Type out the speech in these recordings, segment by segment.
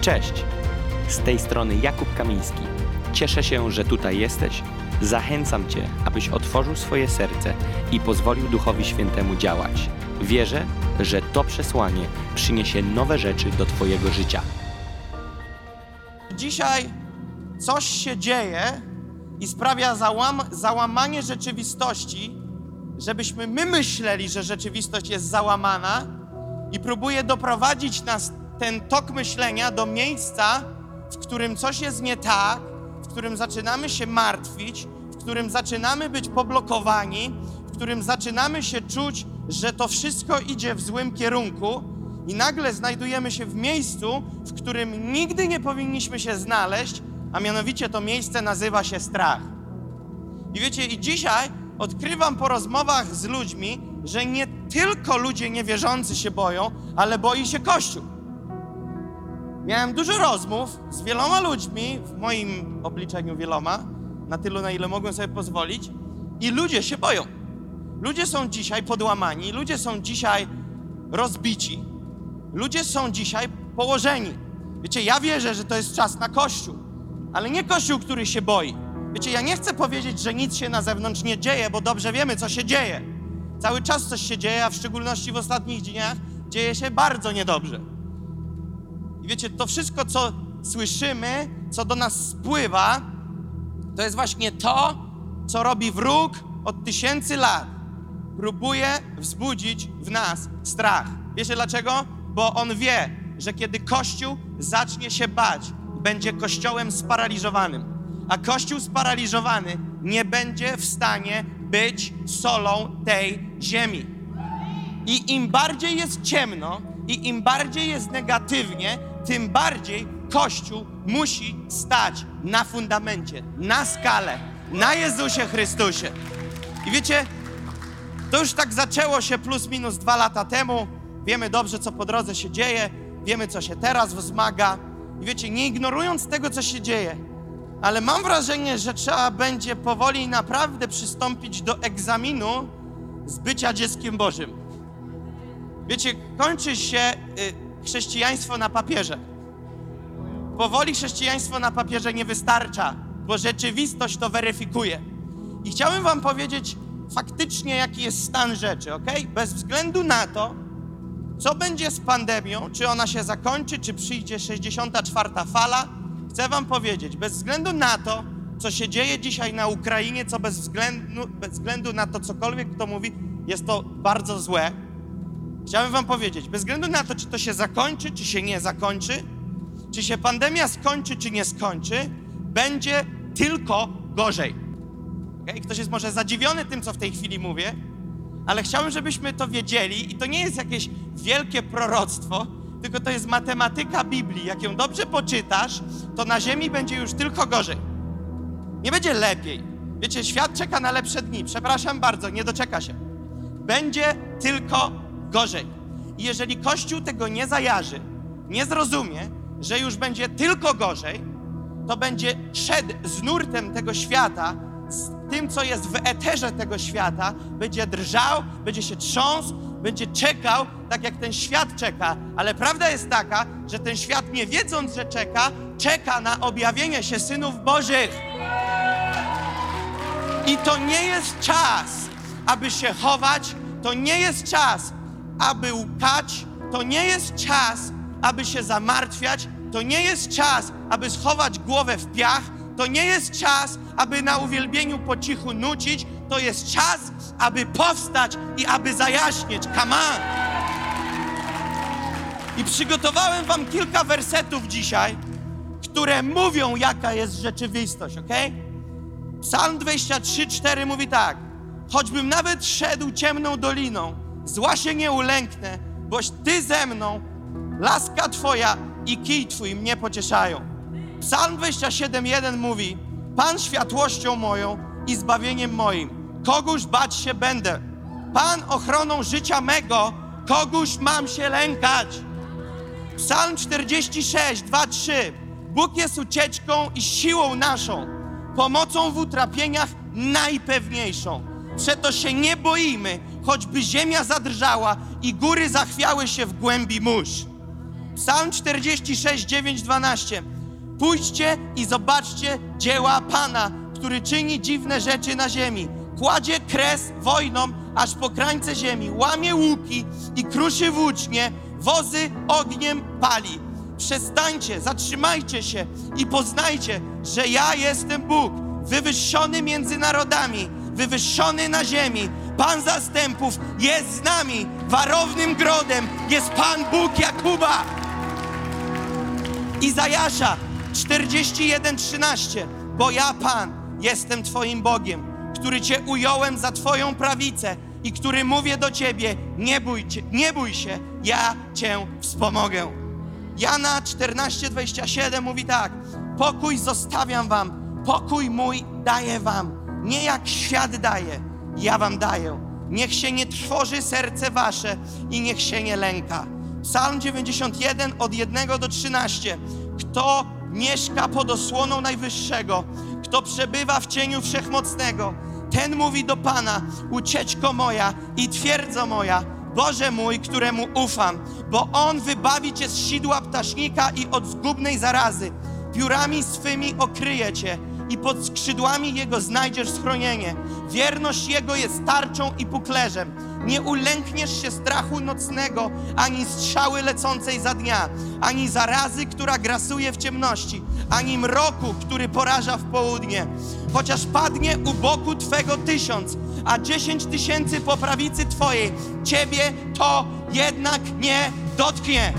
Cześć! Z tej strony Jakub Kamiński. Cieszę się, że tutaj jesteś. Zachęcam Cię, abyś otworzył swoje serce i pozwolił Duchowi Świętemu działać. Wierzę, że to przesłanie przyniesie nowe rzeczy do Twojego życia. Dzisiaj coś się dzieje i sprawia załam, załamanie rzeczywistości, żebyśmy my myśleli, że rzeczywistość jest załamana i próbuje doprowadzić nas ten tok myślenia do miejsca, w którym coś jest nie tak, w którym zaczynamy się martwić, w którym zaczynamy być poblokowani, w którym zaczynamy się czuć, że to wszystko idzie w złym kierunku i nagle znajdujemy się w miejscu, w którym nigdy nie powinniśmy się znaleźć, a mianowicie to miejsce nazywa się strach. I wiecie, i dzisiaj odkrywam po rozmowach z ludźmi, że nie tylko ludzie niewierzący się boją, ale boi się Kościół. Miałem dużo rozmów z wieloma ludźmi, w moim obliczeniu wieloma, na tylu, na ile mogłem sobie pozwolić, i ludzie się boją. Ludzie są dzisiaj podłamani, ludzie są dzisiaj rozbici, ludzie są dzisiaj położeni. Wiecie, ja wierzę, że to jest czas na Kościół, ale nie Kościół, który się boi. Wiecie, ja nie chcę powiedzieć, że nic się na zewnątrz nie dzieje, bo dobrze wiemy, co się dzieje. Cały czas coś się dzieje, a w szczególności w ostatnich dniach dzieje się bardzo niedobrze. I wiecie, to wszystko, co słyszymy, co do nas spływa, to jest właśnie to, co robi wróg od tysięcy lat. Próbuje wzbudzić w nas strach. Wiecie dlaczego? Bo on wie, że kiedy Kościół zacznie się bać, będzie Kościołem sparaliżowanym. A Kościół sparaliżowany nie będzie w stanie być solą tej ziemi. I im bardziej jest ciemno, i im bardziej jest negatywnie, tym bardziej Kościół musi stać na fundamencie, na skale, na Jezusie Chrystusie. I wiecie, to już tak zaczęło się plus minus dwa lata temu. Wiemy dobrze, co po drodze się dzieje, wiemy, co się teraz wzmaga. I wiecie, nie ignorując tego, co się dzieje, ale mam wrażenie, że trzeba będzie powoli naprawdę przystąpić do egzaminu z bycia dzieckiem Bożym. Wiecie, kończy się y, chrześcijaństwo na papierze. Powoli chrześcijaństwo na papierze nie wystarcza, bo rzeczywistość to weryfikuje. I chciałem Wam powiedzieć faktycznie, jaki jest stan rzeczy, ok? Bez względu na to, co będzie z pandemią, czy ona się zakończy, czy przyjdzie 64. fala, chcę Wam powiedzieć, bez względu na to, co się dzieje dzisiaj na Ukrainie, co bez względu, bez względu na to, cokolwiek kto mówi, jest to bardzo złe. Chciałem Wam powiedzieć, bez względu na to, czy to się zakończy, czy się nie zakończy, czy się pandemia skończy, czy nie skończy, będzie tylko gorzej. Okay? Ktoś jest może zadziwiony tym, co w tej chwili mówię, ale chciałem, żebyśmy to wiedzieli i to nie jest jakieś wielkie proroctwo, tylko to jest matematyka Biblii. Jak ją dobrze poczytasz, to na ziemi będzie już tylko gorzej. Nie będzie lepiej. Wiecie, świat czeka na lepsze dni. Przepraszam bardzo, nie doczeka się. Będzie tylko gorzej. I jeżeli Kościół tego nie zajarzy, nie zrozumie, że już będzie tylko gorzej, to będzie szedł z nurtem tego świata, z tym, co jest w eterze tego świata, będzie drżał, będzie się trząsł, będzie czekał, tak jak ten świat czeka. Ale prawda jest taka, że ten świat, nie wiedząc, że czeka, czeka na objawienie się synów Bożych. I to nie jest czas, aby się chować, to nie jest czas, aby łkać, to nie jest czas, aby się zamartwiać, to nie jest czas, aby schować głowę w piach, to nie jest czas, aby na uwielbieniu po cichu nucić, to jest czas, aby powstać i aby zajaśnieć. Come on! I przygotowałem wam kilka wersetów dzisiaj, które mówią, jaka jest rzeczywistość, ok? Psalm 23, 4 mówi tak. Choćbym nawet szedł ciemną doliną, zła się nie ulęknę, boś Ty ze mną, laska Twoja i kij Twój mnie pocieszają. Psalm 27:1 mówi: Pan światłością moją i zbawieniem moim, kogóż bać się będę. Pan ochroną życia mego, kogóż mam się lękać. Psalm 46, 2, 3. Bóg jest ucieczką i siłą naszą, pomocą w utrapieniach najpewniejszą. Przeto się nie boimy, choćby ziemia zadrżała i góry zachwiały się w głębi mórz. Psalm 46, 9, 12. Pójdźcie i zobaczcie dzieła Pana, który czyni dziwne rzeczy na ziemi. Kładzie kres wojnom aż po krańce ziemi, łamie łuki i kruszy włócznie, wozy ogniem pali. Przestańcie, zatrzymajcie się i poznajcie, że ja jestem Bóg, wywyższony między narodami, wywyższony na ziemi. Pan zastępów jest z nami, warownym grodem jest Pan Bóg Jakuba. Izajasza 41:13 Bo ja Pan jestem Twoim Bogiem, który Cię ująłem za Twoją prawicę i który mówię do Ciebie: nie bój, nie bój się, ja Cię wspomogę. Jana 14:27 mówi tak: Pokój zostawiam Wam, pokój mój daję Wam, nie jak świat daje, ja Wam daję. Niech się nie trwoży serce Wasze i niech się nie lęka. Psalm 91 od 1 do 13. Kto mieszka pod osłoną Najwyższego, kto przebywa w cieniu Wszechmocnego, ten mówi do Pana: Ucieczko moja i twierdzo moja, Boże mój, któremu ufam, bo On wybawi cię z sidła ptasznika i od zgubnej zarazy. Piórami swymi okryje cię i pod skrzydłami Jego znajdziesz schronienie. Wierność Jego jest tarczą i puklerzem. Nie ulękniesz się strachu nocnego, ani strzały lecącej za dnia, ani zarazy, która grasuje w ciemności, ani mroku, który poraża w południe. Chociaż padnie u boku Twego tysiąc, a dziesięć tysięcy po prawicy Twojej, Ciebie to jednak nie dotknie.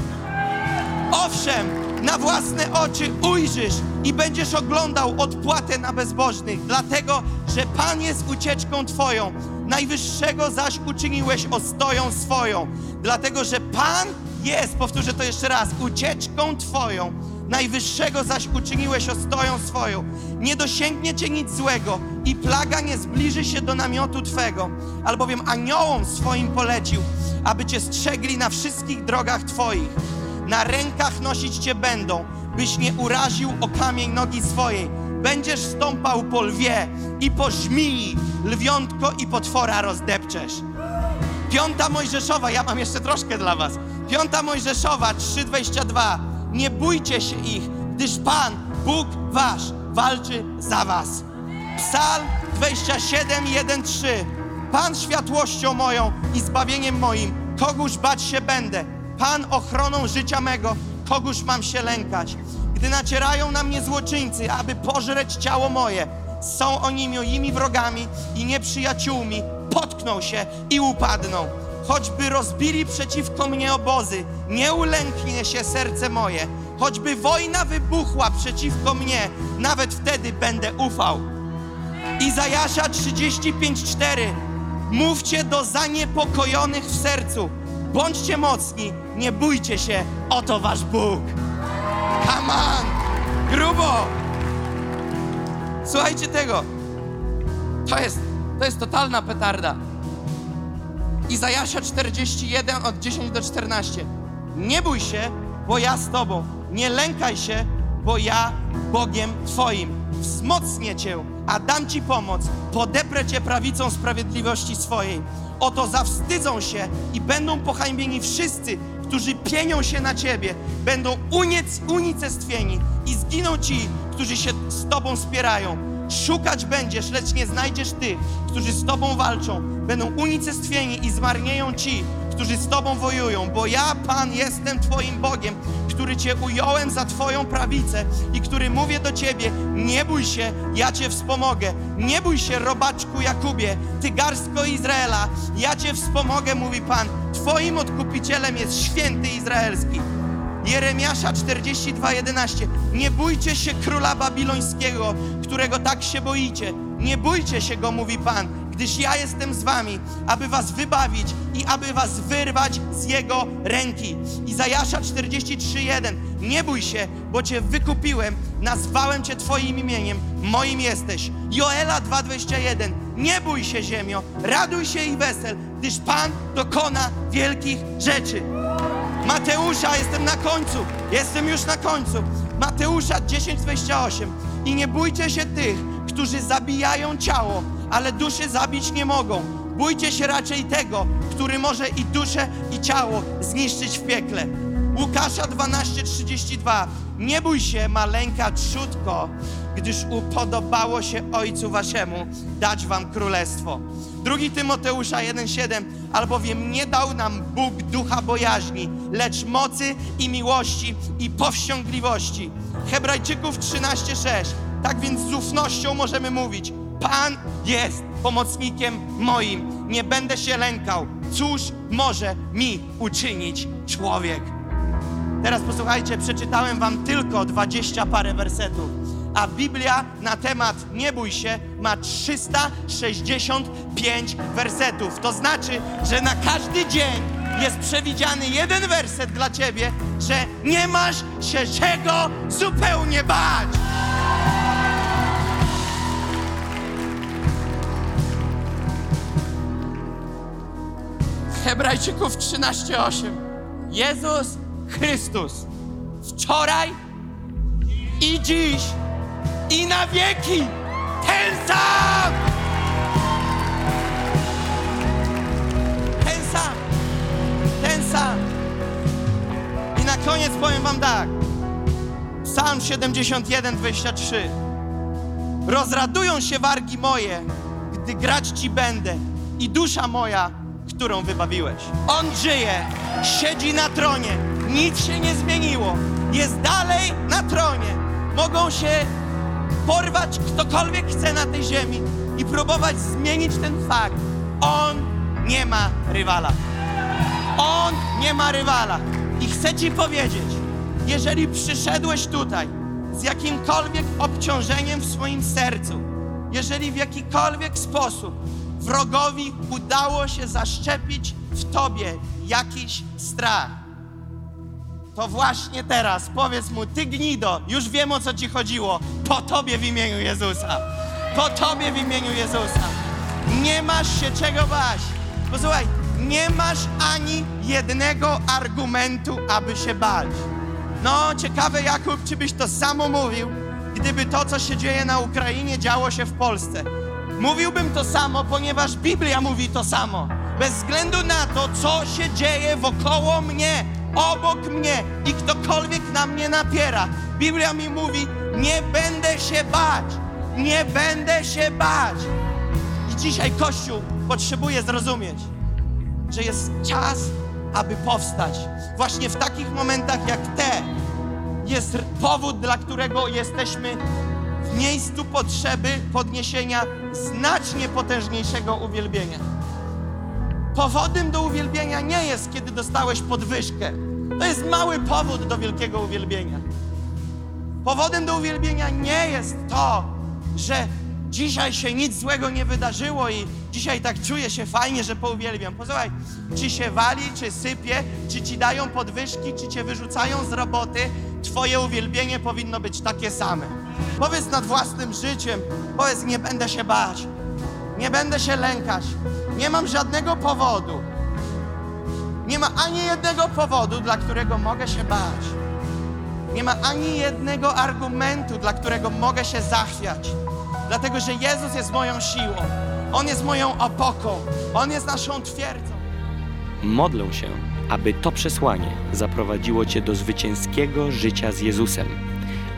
Owszem, na własne oczy ujrzysz i będziesz oglądał odpłatę na bezbożnych, dlatego że Pan jest ucieczką Twoją, Najwyższego zaś uczyniłeś ostoją swoją, dlatego że Pan jest, powtórzę to jeszcze raz, ucieczką Twoją, Najwyższego zaś uczyniłeś ostoją swoją. Nie dosięgnie Cię nic złego i plaga nie zbliży się do namiotu Twego, albowiem aniołom swoim polecił, aby Cię strzegli na wszystkich drogach Twoich. Na rękach nosić Cię będą, byś nie uraził o kamień nogi swojej. Będziesz stąpał po lwie i po żmii, lwiątko i potwora rozdepczesz. Piąta Mojżeszowa, ja mam jeszcze troszkę dla was. Piąta Mojżeszowa 3:22. Nie bójcie się ich, gdyż Pan, Bóg wasz, walczy za was. Psalm 27, 1, 3. Pan światłością moją i zbawieniem moim, kogóż bać się będę. Pan ochroną życia mego, kogóż mam się lękać. Gdy nacierają na mnie złoczyńcy, aby pożreć ciało moje, są oni moimi wrogami i nieprzyjaciółmi, potkną się i upadną. Choćby rozbili przeciwko mnie obozy, nie ulęknie się serce moje. Choćby wojna wybuchła przeciwko mnie, nawet wtedy będę ufał. Izajasza 35:4 Mówcie do zaniepokojonych w sercu. Bądźcie mocni, nie bójcie się, oto wasz Bóg. Come on! Grubo! Słuchajcie tego. To jest, to jest totalna petarda. Izajasza 41 od 10 do 14. Nie bój się, bo ja z tobą. Nie lękaj się, bo ja Bogiem twoim. Wzmocnię cię, a dam ci pomoc. Podeprę cię prawicą sprawiedliwości swojej. Oto zawstydzą się i będą pohańbieni wszyscy, którzy pienią się na ciebie. Będą uniec, unicestwieni i zginą ci, którzy się z tobą spierają. Szukać będziesz, lecz nie znajdziesz tych, którzy z Tobą walczą. Będą unicestwieni i zmarnieją ci, którzy z Tobą wojują, bo ja, Pan, jestem Twoim Bogiem, który Cię ująłem za Twoją prawicę i który mówię do Ciebie, nie bój się, ja Cię wspomogę. Nie bój się, robaczku Jakubie, Ty garstko Izraela, ja Cię wspomogę, mówi Pan. Twoim odkupicielem jest święty izraelski. Jeremiasza 42:11. Nie bójcie się króla babilońskiego, którego tak się boicie. Nie bójcie się go, mówi Pan, gdyż ja jestem z wami, aby was wybawić i aby was wyrwać z jego ręki. Izajasza 43:1. Nie bój się, bo cię wykupiłem, nazwałem cię twoim imieniem, moim jesteś. Joela 2:21. Nie bój się, ziemio, raduj się i wesel, gdyż Pan dokona wielkich rzeczy. Mateusza, jestem na końcu. Jestem już na końcu. Mateusza 10:28. I nie bójcie się tych, którzy zabijają ciało, ale duszy zabić nie mogą. Bójcie się raczej tego, który może i duszę, i ciało zniszczyć w piekle. Łukasza 12:32. Nie bój się, maleńka trzutko, gdyż upodobało się Ojcu Waszemu dać Wam królestwo. 2 Tymoteusza 1:7. Albowiem nie dał nam Bóg ducha bojaźni, lecz mocy i miłości i powściągliwości. Hebrajczyków 13:6. Tak więc z ufnością możemy mówić: Pan jest pomocnikiem moim. Nie będę się lękał. Cóż może mi uczynić człowiek? Teraz posłuchajcie, przeczytałem wam tylko 20 parę wersetów, a Biblia na temat nie bój się ma 365 wersetów. To znaczy, że na każdy dzień jest przewidziany jeden werset dla ciebie, że nie masz się czego zupełnie bać. Hebrajczyków 13:8. Jezus Chrystus wczoraj i dziś i na wieki ten sam. Ten sam. Ten sam. I na koniec powiem wam tak. Psalm 71, 23. Rozradują się wargi moje, gdy grać Ci będę i dusza moja, którą wybawiłeś. On żyje, siedzi na tronie, nic się nie zmieniło, jest dalej na tronie. Mogą się porwać ktokolwiek chce na tej ziemi i próbować zmienić ten fakt. On nie ma rywala. On nie ma rywala. I chcę Ci powiedzieć, jeżeli przyszedłeś tutaj z jakimkolwiek obciążeniem w swoim sercu, jeżeli w jakikolwiek sposób wrogowi udało się zaszczepić w Tobie jakiś strach, to właśnie teraz powiedz mu, Ty gnido, już wiem o co Ci chodziło, po Tobie w imieniu Jezusa. Po Tobie w imieniu Jezusa. Nie masz się czego bać. Posłuchaj, nie masz ani jednego argumentu, aby się bać. No, ciekawe, Jakub, czy byś to samo mówił, gdyby to, co się dzieje na Ukrainie, działo się w Polsce. Mówiłbym to samo, ponieważ Biblia mówi to samo. Bez względu na to, co się dzieje wokoło mnie, obok mnie i ktokolwiek na mnie napiera. Biblia mi mówi, nie będę się bać. Nie będę się bać. I dzisiaj Kościół potrzebuje zrozumieć, że jest czas, aby powstać. Właśnie w takich momentach jak te jest powód, dla którego jesteśmy miejscu potrzeby podniesienia znacznie potężniejszego uwielbienia. Powodem do uwielbienia nie jest, kiedy dostałeś podwyżkę. To jest mały powód do wielkiego uwielbienia. Powodem do uwielbienia nie jest to, że dzisiaj się nic złego nie wydarzyło i dzisiaj tak czuję się fajnie, że pouwielbiam. Posłuchaj, czy się wali, czy sypie, czy ci dają podwyżki, czy cię wyrzucają z roboty, twoje uwielbienie powinno być takie same. Powiedz nad własnym życiem, powiedz, nie będę się bać, nie będę się lękać, nie mam żadnego powodu. Nie ma ani jednego powodu, dla którego mogę się bać. Nie ma ani jednego argumentu, dla którego mogę się zachwiać. Dlatego, że Jezus jest moją siłą. On jest moją opoką. On jest naszą twierdzą. Modlę się, aby to przesłanie zaprowadziło Cię do zwycięskiego życia z Jezusem.